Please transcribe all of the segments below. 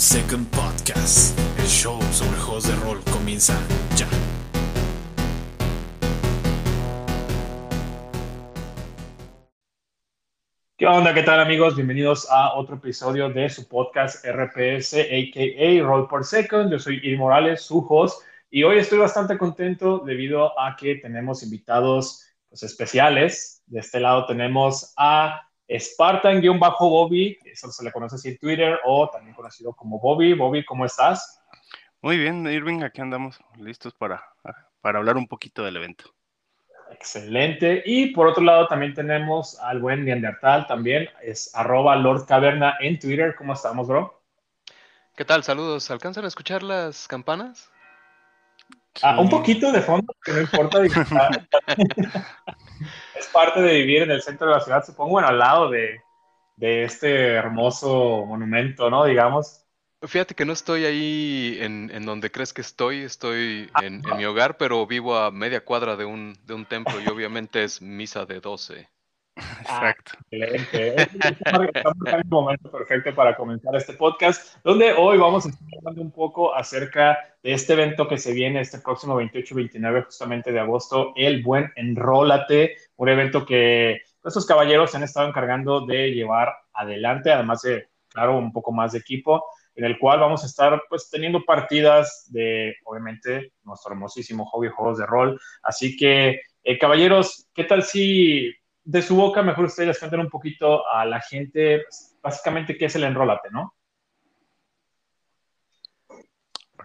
Second Podcast. El show sobre juegos de rol comienza ya. ¿Qué onda? ¿Qué tal amigos? Bienvenidos a otro episodio de su podcast RPS, a.k.a. Roll por Second. Yo soy Ir Morales, su host, y hoy estoy bastante contento debido a que tenemos invitados pues, especiales. De este lado tenemos a Spartan-Bobby, eso se le conoce así en Twitter o también conocido como Bobby. Bobby, ¿cómo estás? Muy bien, Irving, aquí andamos listos para, para hablar un poquito del evento. Excelente. Y por otro lado también tenemos al buen Neandertal también, es arroba Lord Caverna en Twitter. ¿Cómo estamos, bro? ¿Qué tal? Saludos. ¿Alcanzan a escuchar las campanas? Ah, un poquito de fondo, que no importa. es parte de vivir en el centro de la ciudad, supongo, bueno, al lado de, de este hermoso monumento, ¿no? Digamos. Fíjate que no estoy ahí en, en donde crees que estoy, estoy Ah, en, en mi hogar, pero vivo a media cuadra de un, de un templo y obviamente es misa de 12. Exacto. Excelente. Estamos en el momento perfecto para comenzar este podcast, donde hoy vamos a estar hablando un poco acerca de este evento que se viene este próximo 28 y 29 justamente de agosto, el Buen Enrólate, un evento que estos caballeros se han estado encargando de llevar adelante, además de, claro, un poco más de equipo, en el cual vamos a estar pues teniendo partidas de, obviamente, nuestro hermosísimo hobby juegos de rol. Así que, eh, caballeros, ¿qué tal si de su boca, mejor ustedes les cuenten un poquito a la gente, básicamente, qué es el enrólate, ¿no?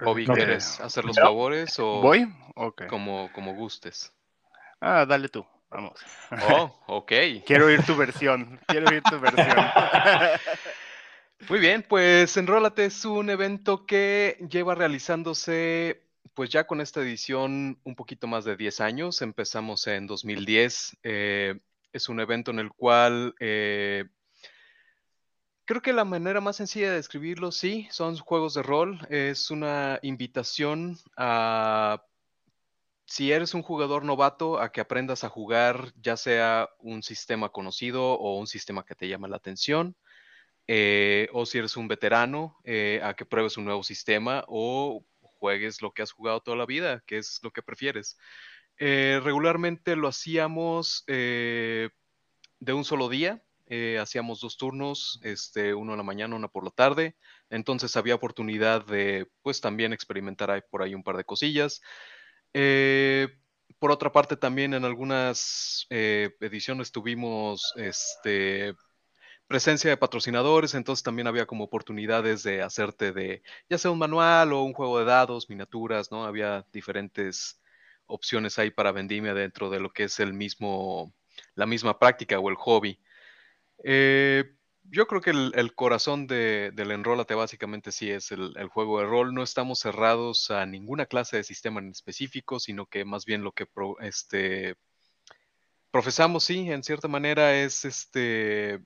Bobby, No, ¿quieres hacer los favores o ¿Voy? Ok. como, como gustes? Ah, dale tú, vamos. Oh, ok. Quiero oír tu versión, quiero oír tu versión. Muy bien, pues Enrólate es un evento que lleva realizándose pues ya con esta edición un poquito más de 10 años. Empezamos en 2010. eh, es un evento en el cual eh, creo que la manera más sencilla de describirlo, sí, son juegos de rol. Es una invitación a, si eres un jugador novato, a que aprendas a jugar ya sea un sistema conocido o un sistema que te llama la atención eh, o si eres un veterano, eh, a que pruebes un nuevo sistema o juegues lo que has jugado toda la vida, que es lo que prefieres. Eh, regularmente lo hacíamos eh, de un solo día, eh, hacíamos dos turnos, este, uno en la mañana, uno por la tarde, entonces había oportunidad de, pues también experimentar ahí por ahí un par de cosillas. Por otra parte, también en algunas ediciones tuvimos este, presencia de patrocinadores, entonces también había como oportunidades de hacerte de ya sea un manual o un juego de dados, miniaturas, ¿no? Había diferentes opciones ahí para vendimia dentro de lo que es el mismo, la misma práctica o el hobby. Eh, yo creo que el, corazón de, del Enrólate básicamente sí es el, el juego de rol. No estamos cerrados a ninguna clase de sistema en específico, sino que más bien lo que pro- este, profesamos, sí, en cierta manera es este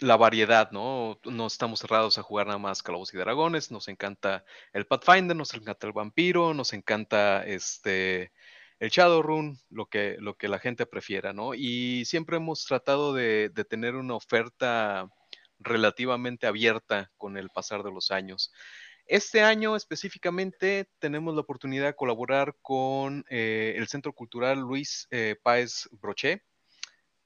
la variedad, ¿no? No estamos cerrados a jugar nada más Calabozos y Dragones, nos encanta el Pathfinder, nos encanta el vampiro, nos encanta este el Shadowrun, lo que, lo que la gente prefiera, ¿no? Y siempre hemos tratado de, de tener una oferta relativamente abierta con el pasar de los años. Este año específicamente tenemos la oportunidad de colaborar con eh, el Centro Cultural Luis eh, Páez Broché.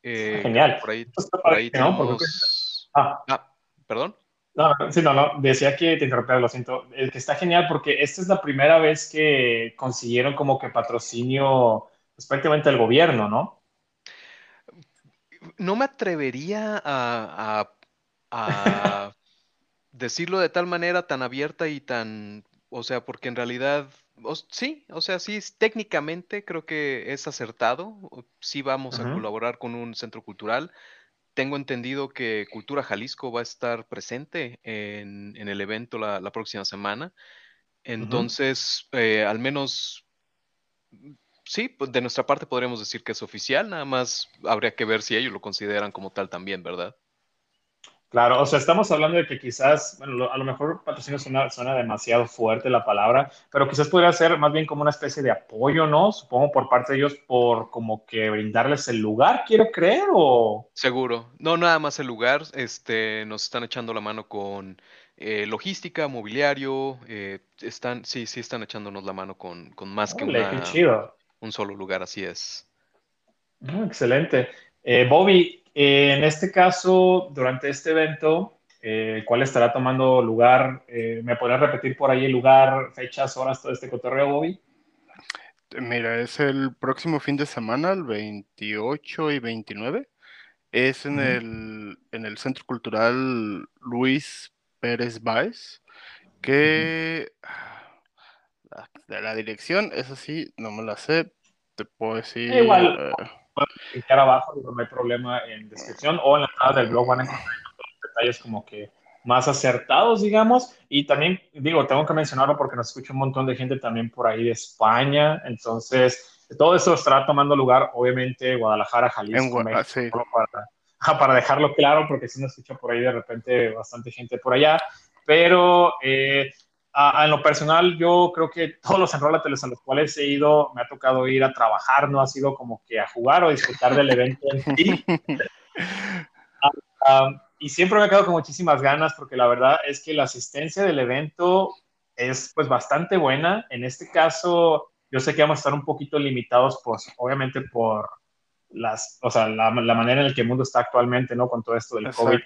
Eh, Genial. Por ahí, por ahí tenemos... Ah, Ah, perdón. no, no, sí, no, no, decía que te interrumpía, lo siento. El que está genial porque esta es la primera vez que consiguieron como que patrocinio, pues, prácticamente del gobierno, ¿no? No me atrevería a, a- a decirlo de tal manera tan abierta y tan, o sea, porque en realidad, o- sí, o sea, sí, es- técnicamente creo que es acertado. Sí vamos a colaborar con un centro cultural. Tengo entendido que Cultura Jalisco va a estar presente en, en el evento la, la próxima semana. Entonces, eh, al menos, mm, sí, pues, de nuestra parte podríamos decir que es oficial, nada más habría que ver si ellos lo consideran como tal también, ¿verdad? Claro, o sea, estamos hablando de que quizás, bueno, lo- a lo mejor patrocinio suena, suena demasiado fuerte la palabra, pero quizás podría ser más bien como una especie de apoyo, ¿no? Supongo por parte de ellos por como que brindarles el lugar, quiero creer, o... Seguro. No, nada más el lugar. Este, nos están echando la mano con eh, logística, mobiliario, eh, están, sí, sí están echándonos la mano con, con más que una, un solo lugar, así es. Ah, excelente. Eh, Bobby, en este caso, durante este evento, ¿cuál estará tomando lugar? ¿Me podrías repetir por ahí el lugar, fechas, horas, todo este cotorreo, Bobby? Mira, es el próximo fin de semana, el 28 y 29. Es en, el, en el Centro Cultural Luis Pérez Báez, que de la dirección, eso sí, no me la sé, te puedo decir... Igual, eh, abajo, no hay problema en descripción o en la entrada del blog van a encontrar detalles como que más acertados, digamos. Y también, digo, tengo que mencionarlo porque nos escucha un montón de gente también por ahí de España. Entonces, todo eso estará tomando lugar, obviamente, Guadalajara, Jalisco, México, para, para dejarlo claro, porque si nos escucha por ahí de repente bastante gente por allá. Pero eh, en lo personal, yo creo que todos los enrolateles a los cuales he ido, me ha tocado ir a trabajar, no ha sido como que a jugar o disfrutar del evento en sí. Ah, ah, y siempre me ha quedado con muchísimas ganas porque la verdad es que la asistencia del evento es pues bastante buena. En este caso, yo sé que vamos a estar un poquito limitados, pues obviamente por las, o sea, la, manera en la que el mundo está actualmente, ¿no? Con todo esto del COVID.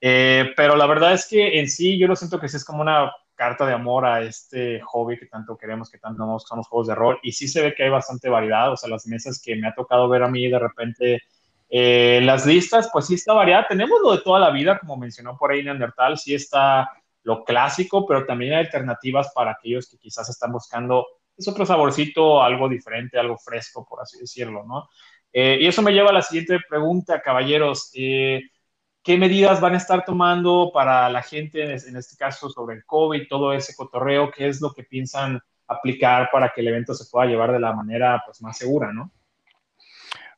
Eh, pero la verdad es que en sí yo lo siento que sí es como una carta de amor a este hobby que tanto queremos, que tanto nos son juegos de rol. Y sí se ve que hay bastante variedad, o sea, las mesas que me ha tocado ver a mí de repente, eh, las listas, pues sí está variada. Tenemos lo de toda la vida, como mencionó por ahí Neandertal, sí está lo clásico, pero también hay alternativas para aquellos que quizás están buscando es otro saborcito, algo diferente, algo fresco, por así decirlo, ¿no? Eh, y eso me lleva a la siguiente pregunta, caballeros. Eh, ¿Qué medidas van a estar tomando para la gente, en este caso, sobre el COVID, todo ese cotorreo? ¿Qué es lo que piensan aplicar para que el evento se pueda llevar de la manera pues, más segura, ¿no?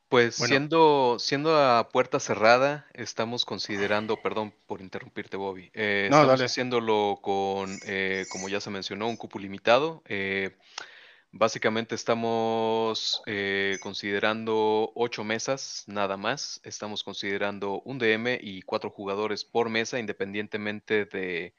Pues siendo, siendo a puerta cerrada, estamos considerando, perdón por interrumpirte, Bobby, eh, estamos haciéndolo con, eh, como ya se mencionó, un cupo limitado. Eh, básicamente estamos considerando ocho mesas nada más. Estamos considerando un DM y cuatro jugadores por mesa, independientemente de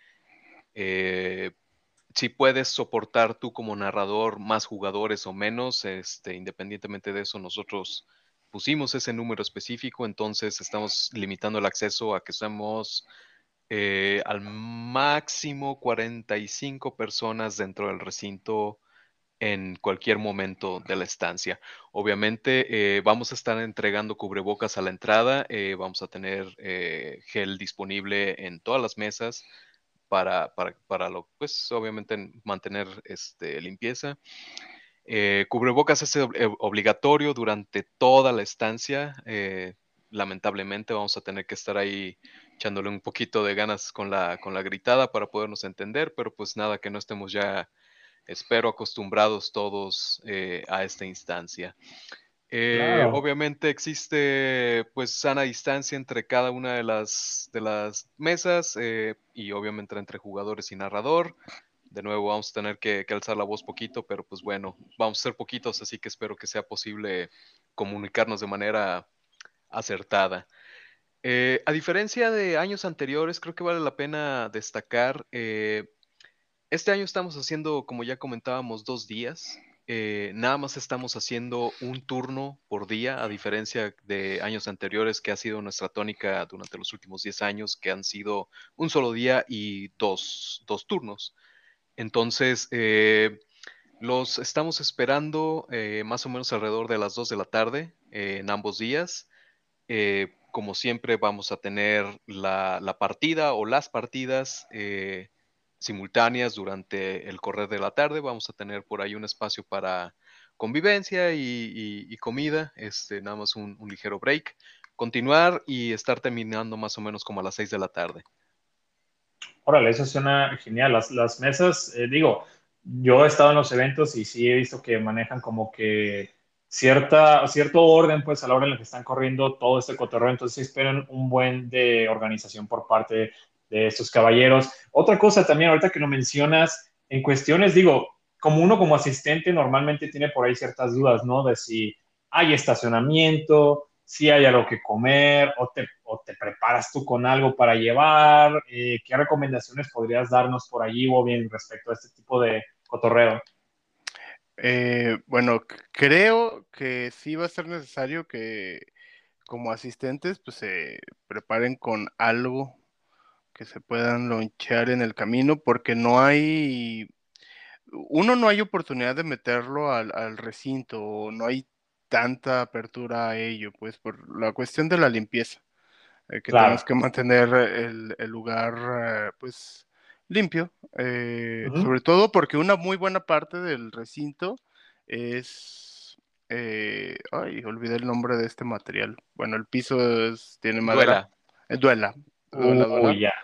si puedes soportar tú como narrador más jugadores o menos. Este, independientemente de eso, nosotros pusimos ese número específico, entonces estamos limitando el acceso a que seamos eh, al máximo 45 personas dentro del recinto en cualquier momento de la estancia. Obviamente eh, vamos a estar entregando cubrebocas a la entrada, eh, vamos a tener gel disponible en todas las mesas para, para, para lo, pues obviamente mantener este, limpieza. Eh, cubrebocas es obligatorio durante toda la estancia. Eh, lamentablemente vamos a tener que estar ahí echándole un poquito de ganas con la, con la gritada para podernos entender, pero pues nada, que no estemos ya, espero, acostumbrados todos eh, a esta instancia. Obviamente existe pues sana distancia entre cada una de las, de las mesas y obviamente entre jugadores y narrador de nuevo vamos a tener que, alzar la voz poquito, pero pues bueno, vamos a ser poquitos, así que espero que sea posible comunicarnos de manera acertada. Eh, a diferencia de años anteriores, creo que vale la pena destacar, eh, este año estamos haciendo, como ya comentábamos, dos días. Eh, nada más estamos haciendo un turno por día, a diferencia de años anteriores, que ha sido nuestra tónica durante los últimos 10 años, que han sido un solo día y dos, dos turnos. Entonces, eh, los estamos esperando eh, más o menos alrededor de las 2 de la tarde en ambos días. como siempre, vamos a tener la, partida o las partidas simultáneas durante el correr de la tarde. Vamos a tener por ahí un espacio para convivencia y, comida, este, nada más un, un ligero break. Continuar y estar terminando más o menos como a las 6 de la tarde. Órale, eso suena genial. Las, las mesas, eh, digo, yo he estado en los eventos y sí he visto que manejan como que cierta, cierto orden, pues a la hora en la que están corriendo todo este cotorreo, entonces esperan un buen de organización por parte de estos caballeros. Otra cosa también, ahorita que lo mencionas, en cuestiones, digo, como uno como asistente normalmente tiene por ahí ciertas dudas, ¿no? De si hay estacionamiento, si hay algo que comer o te, o te preparas tú con algo para llevar. Eh, ¿Qué recomendaciones podrías darnos por allí, o bien respecto a este tipo de cotorreo? Eh, bueno, creo que sí va a ser necesario que como asistentes pues se preparen con algo que se puedan lonchear en el camino porque no hay uno no hay oportunidad de meterlo al, al recinto, no hay tanta apertura a ello, pues por la cuestión de la limpieza, eh, que tenemos que mantener el, el lugar eh, pues limpio, eh, sobre todo porque una muy buena parte del recinto es, ay, olvidé el nombre de este material. Bueno, el piso tiene madera. Duela. Duela, duela.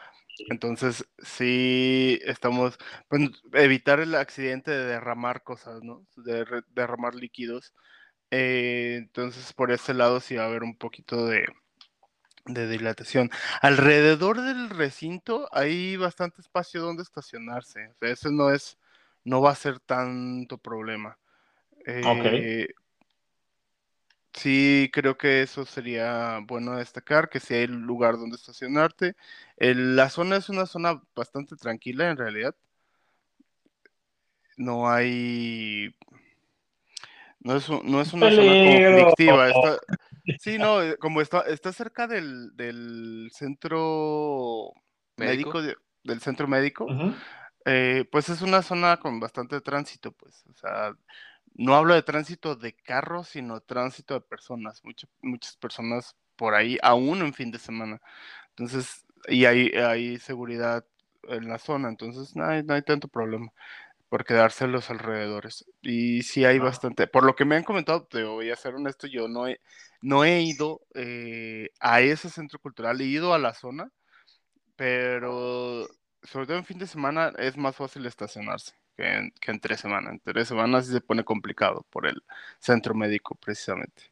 Entonces, sí estamos, pues, evitar el accidente de derramar cosas, ¿no? De derramar líquidos. Eh, entonces, por ese lado sí va a haber un poquito de, dilatación. Alrededor del recinto hay bastante espacio donde estacionarse. O sea, eso no es, no va a ser tanto problema. Eh, Sí, creo que eso sería bueno destacar, que si hay lugar donde estacionarte. la zona es una zona bastante tranquila en realidad. No hay... No es, no es una zona conflictiva. sí, no, eh, como está, está cerca del, del centro médico, del centro médico, eh, pues es una zona con bastante tránsito, pues. O sea, no hablo de tránsito de carros, sino tránsito de personas, muchas personas por ahí, aún en fin de semana. Entonces, y hay, hay seguridad en la zona, entonces no hay, no hay tanto problema por quedarse en los alrededores. Y sí hay bastante, por lo que me han comentado, te voy a ser honesto, yo no he, no he ido eh, a ese centro cultural, he ido a la zona, pero sobre todo en fin de semana es más fácil estacionarse que en, que tres semanas. En tres semanas sí se pone complicado por el centro médico, precisamente.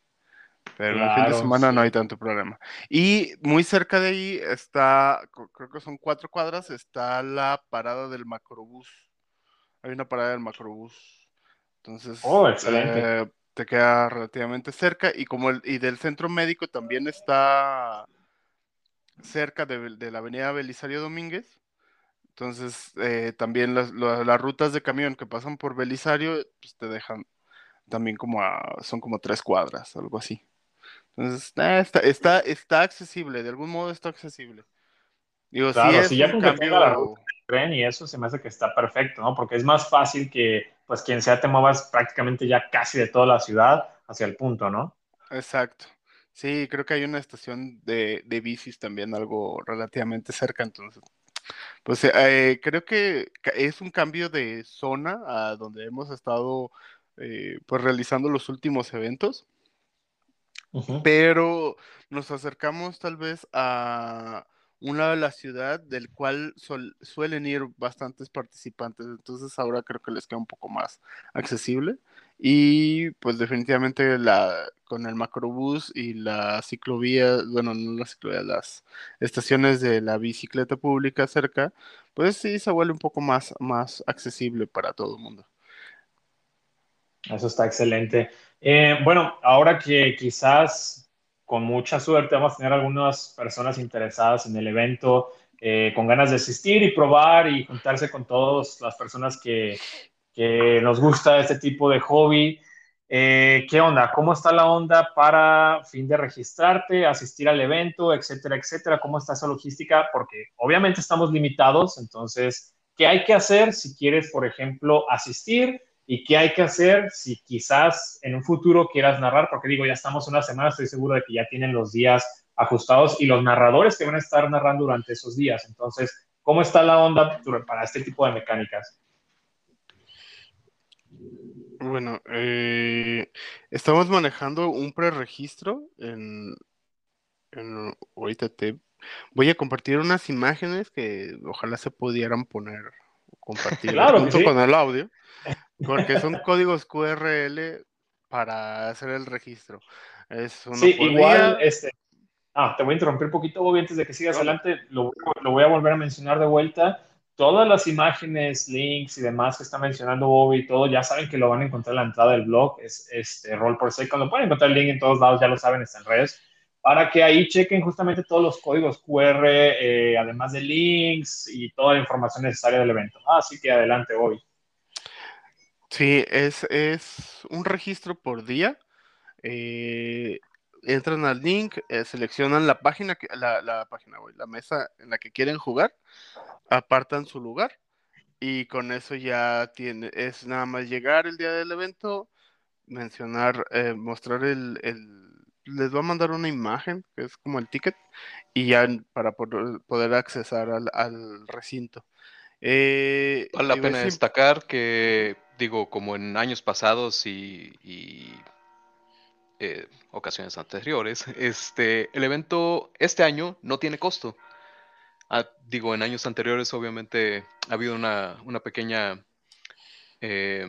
Pero en el fin de semana no hay tanto problema. Y muy cerca de ahí está, creo que son cuatro cuadras, está la parada del macrobús. Hay una parada del macrobús. Entonces, oh, excelente. Eh, te queda relativamente cerca. Y como el, y del centro médico también está cerca de, de la avenida Belisario Domínguez. Entonces, eh, también las, las, rutas de camión que pasan por Belisario, pues te dejan también como a, son como tres cuadras, algo así. Entonces, eh, está, está, está accesible, de algún modo está accesible. Digo, claro, si ya un cambio... la ruta tren y eso se me hace que está perfecto, ¿no? Porque es más fácil que, pues, quien sea te muevas prácticamente ya casi de toda la ciudad hacia el punto, ¿no? Exacto. Sí, creo que hay una estación de, de bicis también algo relativamente cerca, entonces pues eh, creo que es un cambio de zona a donde hemos estado eh, pues realizando los últimos eventos. Pero nos acercamos tal vez a un lado de la ciudad del cual suelen ir bastantes participantes. Entonces ahora creo que les queda un poco más accesible. Y pues definitivamente la, con el macrobús y la ciclovía, bueno, no la ciclovía, las estaciones de la bicicleta pública cerca, pues sí se vuelve un poco más, más accesible para todo el mundo. Eso está excelente. Eh, bueno, ahora que quizás con mucha suerte vamos a tener algunas personas interesadas en el evento, eh, con ganas de asistir y probar y juntarse con todas las personas que, que nos gusta este tipo de hobby. Eh, ¿Qué onda? ¿Cómo está la onda para fin de registrarte, asistir al evento, etcétera, etcétera? ¿Cómo está esa logística? Porque obviamente estamos limitados, entonces, ¿qué hay que hacer si quieres, por ejemplo, asistir? ¿Y qué hay que hacer si quizás en un futuro quieras narrar? Porque digo, ya estamos una semana, estoy seguro de que ya tienen los días ajustados y los narradores que van a estar narrando durante esos días. Entonces, ¿cómo está la onda para este tipo de mecánicas? Bueno, eh, estamos manejando un preregistro en, en ahorita te voy a compartir unas imágenes que ojalá se pudieran poner compartir junto con el audio, porque son códigos QRL para hacer el registro. Es sí, igual, este, ah, te voy a interrumpir un poquito, Bobby, antes de que sigas adelante, lo, lo voy a volver a mencionar de vuelta todas las imágenes, links y demás que está mencionando Bobby y todo, ya saben que lo van a encontrar en la entrada del blog, es este Roll por Second, lo pueden encontrar el link en todos lados, ya lo saben, está en redes, para que ahí chequen justamente todos los códigos QR, eh, además de links y toda la información necesaria del evento. Así que adelante, Bobby. Sí, es, es un registro por día. Eh, entran al link, eh, seleccionan la página, la, la página, la mesa en la que quieren jugar, apartan su lugar y con eso ya tiene, es nada más llegar el día del evento, mencionar, eh, mostrar el, les va a mandar una imagen, que es como el ticket, y ya para poder, accesar al, recinto. Eh, vale la pena destacar que, digo, como en años pasados y eh, ocasiones anteriores, este, el evento este año no tiene costo. Ah, digo, en años anteriores obviamente ha habido una, pequeña eh,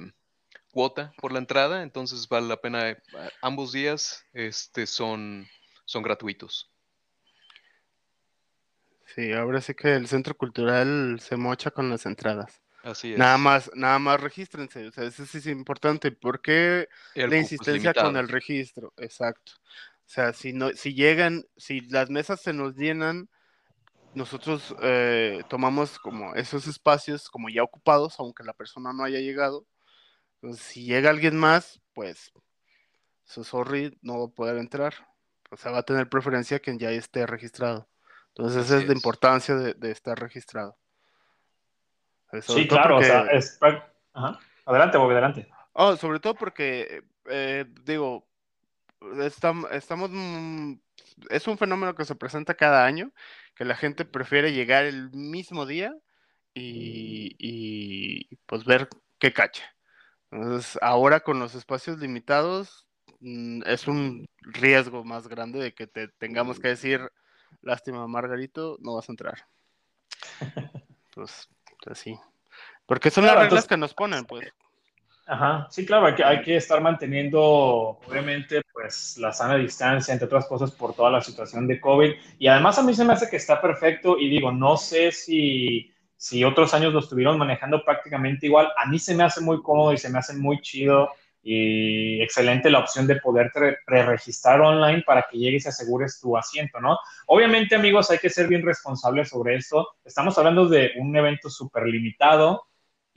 cuota por la entrada, entonces vale la pena, eh, ambos días este, son, son gratuitos. Sí, ahora sí que el centro cultural se mocha con las entradas. Así es. Nada más, nada más regístrense. O sea, eso sí es importante. ¿Por qué la insistencia con el registro? Exacto. O sea, si no, si llegan, si las mesas se nos llenan, nosotros eh, tomamos como esos espacios como ya ocupados, aunque la persona no haya llegado. Entonces, si llega alguien más, pues, su sorry, no va a poder entrar. O sea, va a tener preferencia quien ya esté registrado. Entonces, esa es, la importancia de estar registrado. Sí, claro, o sea, es... Adelante, Bobby, adelante. Oh, sobre todo porque, eh, digo, estamos, es un fenómeno que se presenta cada año, que la gente prefiere llegar el mismo día y, y pues ver qué cacha. Entonces, ahora con los espacios limitados, mm, es un riesgo más grande de que te tengamos que decir, lástima, Margarito, no vas a entrar. Pues, pues sí. Porque son las reglas que nos ponen, pues. Ajá, sí, claro, hay que, hay que estar manteniendo, obviamente, pues la sana distancia, entre otras cosas, por toda la situación de COVID. Y además a mí se me hace que está perfecto y digo, no sé si, si otros años lo estuvieron manejando prácticamente igual. A mí se me hace muy cómodo y se me hace muy chido y excelente la opción de poder pre-registrar online para que llegues y asegures tu asiento, ¿no? Obviamente, amigos, hay que ser bien responsables sobre esto. Estamos hablando de un evento súper limitado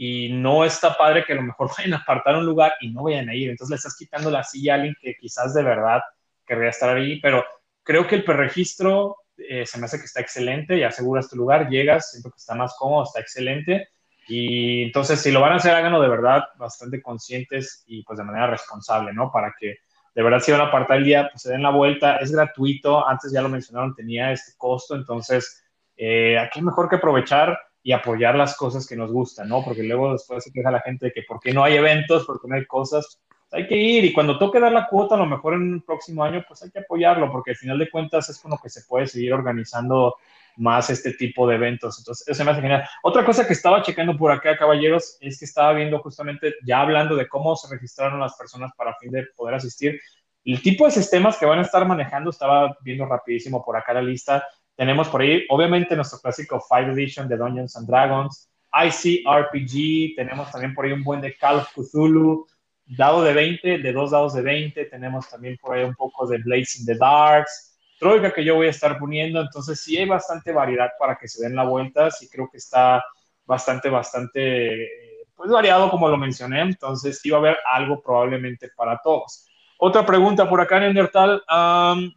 y no está padre que a lo mejor vayan a apartar un lugar y no vayan a ir. Entonces le estás quitando la silla a alguien que quizás de verdad querría estar ahí, pero creo que el preregistro eh, se me hace que está excelente y aseguras tu lugar, llegas, siento que está más cómodo, está excelente. Y entonces, si lo van a hacer, háganlo de verdad bastante conscientes y pues de manera responsable, ¿no? Para que de verdad si van a apartar el día, pues se den la vuelta. Es gratuito, antes ya lo mencionaron, tenía este costo, entonces, eh, aquí mejor que aprovechar y apoyar las cosas que nos gustan, ¿no? Porque luego después se queja la gente de que por qué no hay eventos, por qué no hay cosas, hay que ir y cuando toque dar la cuota, a lo mejor en el próximo año, pues hay que apoyarlo, porque al final de cuentas es con lo que se puede seguir organizando más este tipo de eventos. Entonces, eso me hace genial. Otra cosa que estaba checando por acá, caballeros, es que estaba viendo justamente, ya hablando de cómo se registraron las personas para fin de poder asistir, el tipo de sistemas que van a estar manejando, estaba viendo rapidísimo por acá la lista, tenemos por ahí, obviamente, nuestro clásico Five Edition de Dungeons and Dragons, ICRPG, tenemos también por ahí un buen de Call of Cthulhu, dado de 20, de dos dados de 20, tenemos también por ahí un poco de Blazing the Darks, Troika que yo voy a estar poniendo, entonces sí hay bastante variedad para que se den la vuelta, sí creo que está bastante, bastante, pues variado como lo mencioné, entonces sí va a haber algo probablemente para todos. Otra pregunta por acá, Neandertal. Um,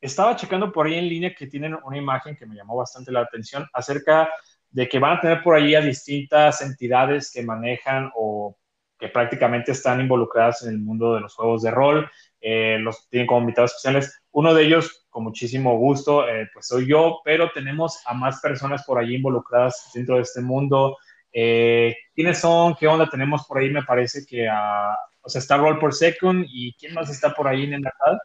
estaba checando por ahí en línea que tienen una imagen que me llamó bastante la atención acerca de que van a tener por ahí a distintas entidades que manejan o que prácticamente están involucradas en el mundo de los juegos de rol. Eh, los tienen como invitados especiales. Uno de ellos, con muchísimo gusto, eh, pues soy yo, pero tenemos a más personas por allí involucradas dentro de este mundo. Eh, ¿Quiénes son? ¿Qué onda tenemos por ahí? Me parece que, o sea, está Roll por Second y ¿quién más está por ahí en el mercado?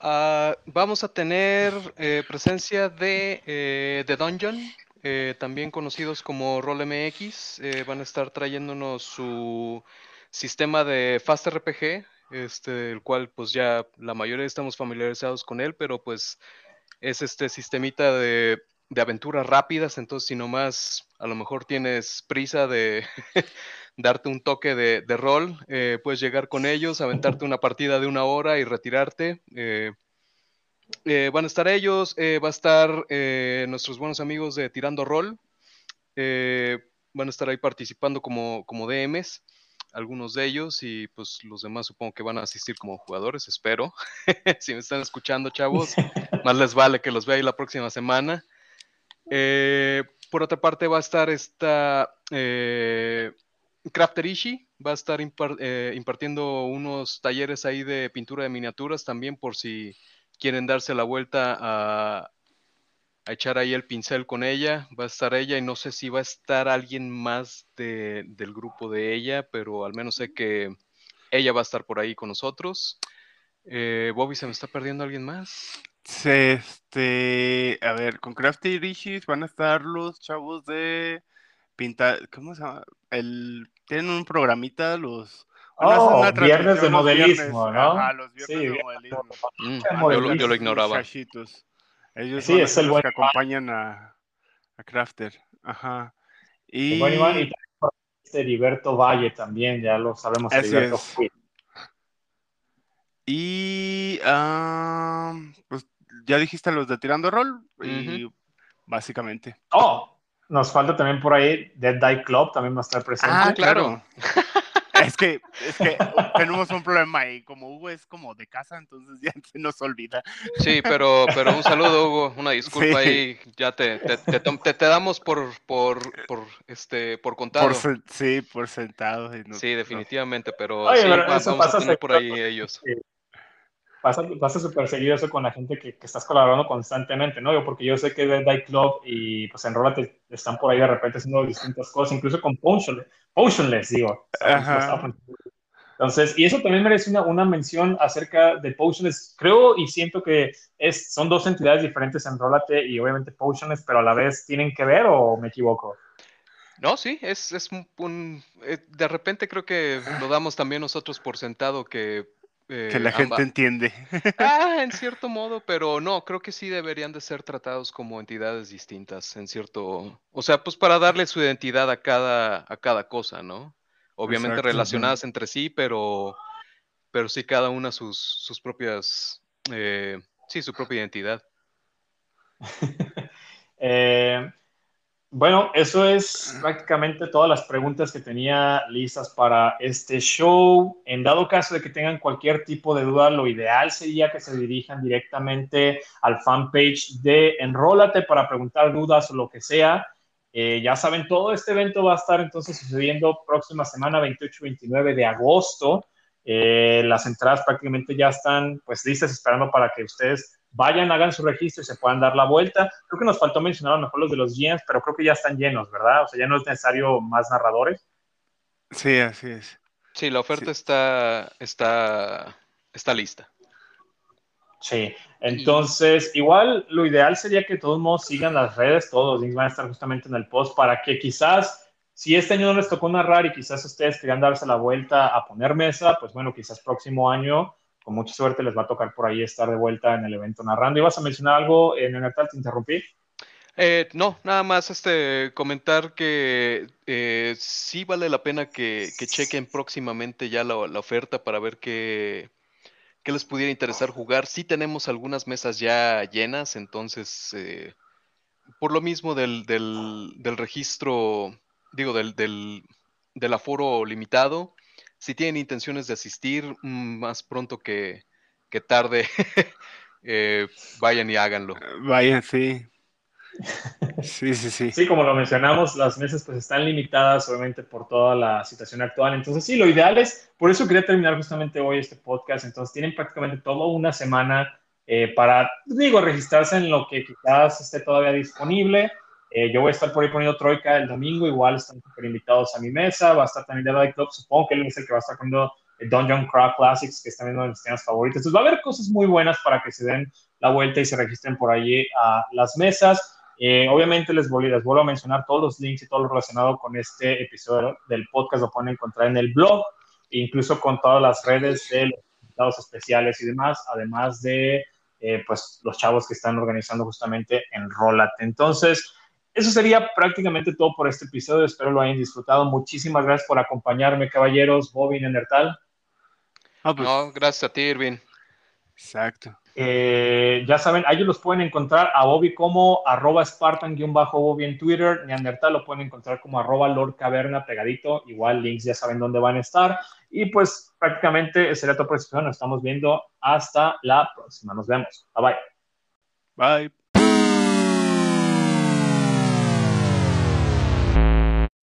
Ah, vamos a tener eh, presencia de eh, The Dungeon, eh, también conocidos como RollMX. van a estar trayéndonos su sistema de Fast RPG, este, el cual pues ya la mayoría estamos familiarizados con él, pero pues es este sistemita de de aventuras rápidas, entonces si nomás a lo mejor tienes prisa de darte un toque de, rol, eh, puedes llegar con ellos, aventarte una partida de una hora y retirarte. Eh, eh, van a estar ellos, va a estar nuestros buenos amigos de Tirando Rol, van a estar ahí participando como, como DMs, algunos de ellos, y pues los demás supongo que van a asistir como jugadores, espero. si me están escuchando, chavos, más les vale que los vea ahí la próxima semana. Por otra parte va a estar esta eh, Crafter Ishi, va a estar eh, impartiendo unos talleres ahí de pintura de miniaturas también por si quieren darse la vuelta a, echar ahí el pincel con ella. Va a estar ella y no sé si va a estar alguien más del grupo de ella, pero al menos sé que ella va a estar por ahí con nosotros. Bobby, ¿se me está perdiendo alguien más? Este, a ver, con Crafty van a estar los chavos de pintar, ¿cómo se llama? El, tienen un programita, los... Oh, viernes de modelismo, ¿no? Ajá, los viernes de modelismo. Mm, yo, lo, ignoraba. Ellos sí, es el los que acompañan a, a Crafter. Ajá. Y... Bueno, y este Heriberto Valle también, ya lo sabemos. Heriberto Y uh, pues ya dijiste los de Tirando Rol, y básicamente. Oh, nos falta también por ahí Dead Die Club, también va a estar presente. Ah, claro. es, que, es que tenemos un problema ahí, como Hugo es como de casa, entonces ya se nos olvida. Sí, pero, pero un saludo, Hugo, una disculpa ahí, ya te, te, te, damos por, por, por, este, por contado. sí, por sentado. sí, definitivamente, pero, sí, vamos a tener por ahí ellos pasa, pasa súper seguido eso con la gente que, que, estás colaborando constantemente, ¿no? Yo, porque yo sé que de Die Club y pues Enrólate están por ahí de repente haciendo distintas cosas, incluso con Potionless, Potionless digo. Entonces, y eso también merece una, una mención acerca de Potionless. Creo y siento que es, son dos entidades diferentes, Enrólate y obviamente Potionless, pero a la vez tienen que ver o me equivoco. No, sí, es, es un, eh, de repente creo que lo damos también nosotros por sentado que que la eh, gente entiende. Ah, en cierto modo, pero no, creo que sí deberían de ser tratados como entidades distintas, en cierto, o sea, pues para darle su identidad a cada, a cada cosa, ¿no? Obviamente relacionadas entre sí, pero, pero sí cada una sus, sus propias, eh, sí, su propia identidad. eh, bueno, eso es prácticamente todas las preguntas que tenía listas para este show. En dado caso de que tengan cualquier tipo de duda, lo ideal sería que se dirijan directamente al fanpage de Enrólate para preguntar dudas o lo que sea. Eh, ya saben, todo este evento va a estar entonces sucediendo próxima semana, 28-29 de agosto. Eh, las entradas prácticamente ya están pues listas esperando para que ustedes vayan, hagan su registro y se puedan dar la vuelta. Creo que nos faltó mencionar a lo mejor los de los GMs, pero creo que ya están llenos, ¿verdad? O sea, ya no es necesario más narradores. Sí, así es. Sí, la oferta está, está, está lista. Sí, entonces igual lo ideal sería que todos modos sigan las redes, todos los van a estar justamente en el post para que quizás si este año no les tocó narrar y quizás ustedes querían darse la vuelta a poner mesa, pues bueno, quizás próximo año con mucha suerte les va a tocar por ahí estar de vuelta en el evento narrando. ¿Ibas a mencionar algo, en el Natal? ¿Te interrumpí? Eh, no, nada más este comentar que eh, sí vale la pena que, chequen próximamente ya la, oferta para ver qué, les pudiera interesar jugar. Sí tenemos algunas mesas ya llenas, entonces eh, por lo mismo del, del registro, digo, del, del aforo limitado, si tienen intenciones de asistir mm, más pronto que, tarde, eh, vayan y háganlo. Vayan, sí. Sí, sí, sí. Sí, como lo mencionamos, las mesas pues están limitadas obviamente por toda la situación actual. Entonces, sí, lo ideal es, por eso quería terminar justamente hoy este podcast. Entonces, tienen prácticamente toda una semana eh, para, digo, registrarse en lo que quizás esté todavía disponible. Eh, yo voy a estar por ahí poniendo Troika el domingo, igual están super invitados a mi mesa, va a estar también The Club, supongo que él es el que va a estar poniendo Dungeon Craft Classics, que es también uno de mis temas favoritos. Entonces va a haber cosas muy buenas para que se den la vuelta y se registren por allí a las mesas. Eh, obviamente les, les vuelvo a mencionar todos los links y todo lo relacionado con este episodio del podcast lo pueden encontrar en el blog, incluso con todas las redes de los invitados especiales y demás, además de eh, pues los chavos que están organizando justamente en Rolate. Entonces, eso sería prácticamente todo por este episodio. Espero lo hayan disfrutado. Muchísimas gracias por acompañarme, caballeros. Bobby Neandertal. Ah, pues, no, gracias a ti, Irving. Exacto. Eh, ya saben, ahí los pueden encontrar a Bobby como arroba Spartan-Bobby en Twitter. Neandertal lo pueden encontrar como arroba Lord Caverna pegadito. Igual links ya saben dónde van a estar. Y pues prácticamente sería todo por este Nos estamos viendo hasta la próxima. Nos vemos. Bye bye. Bye.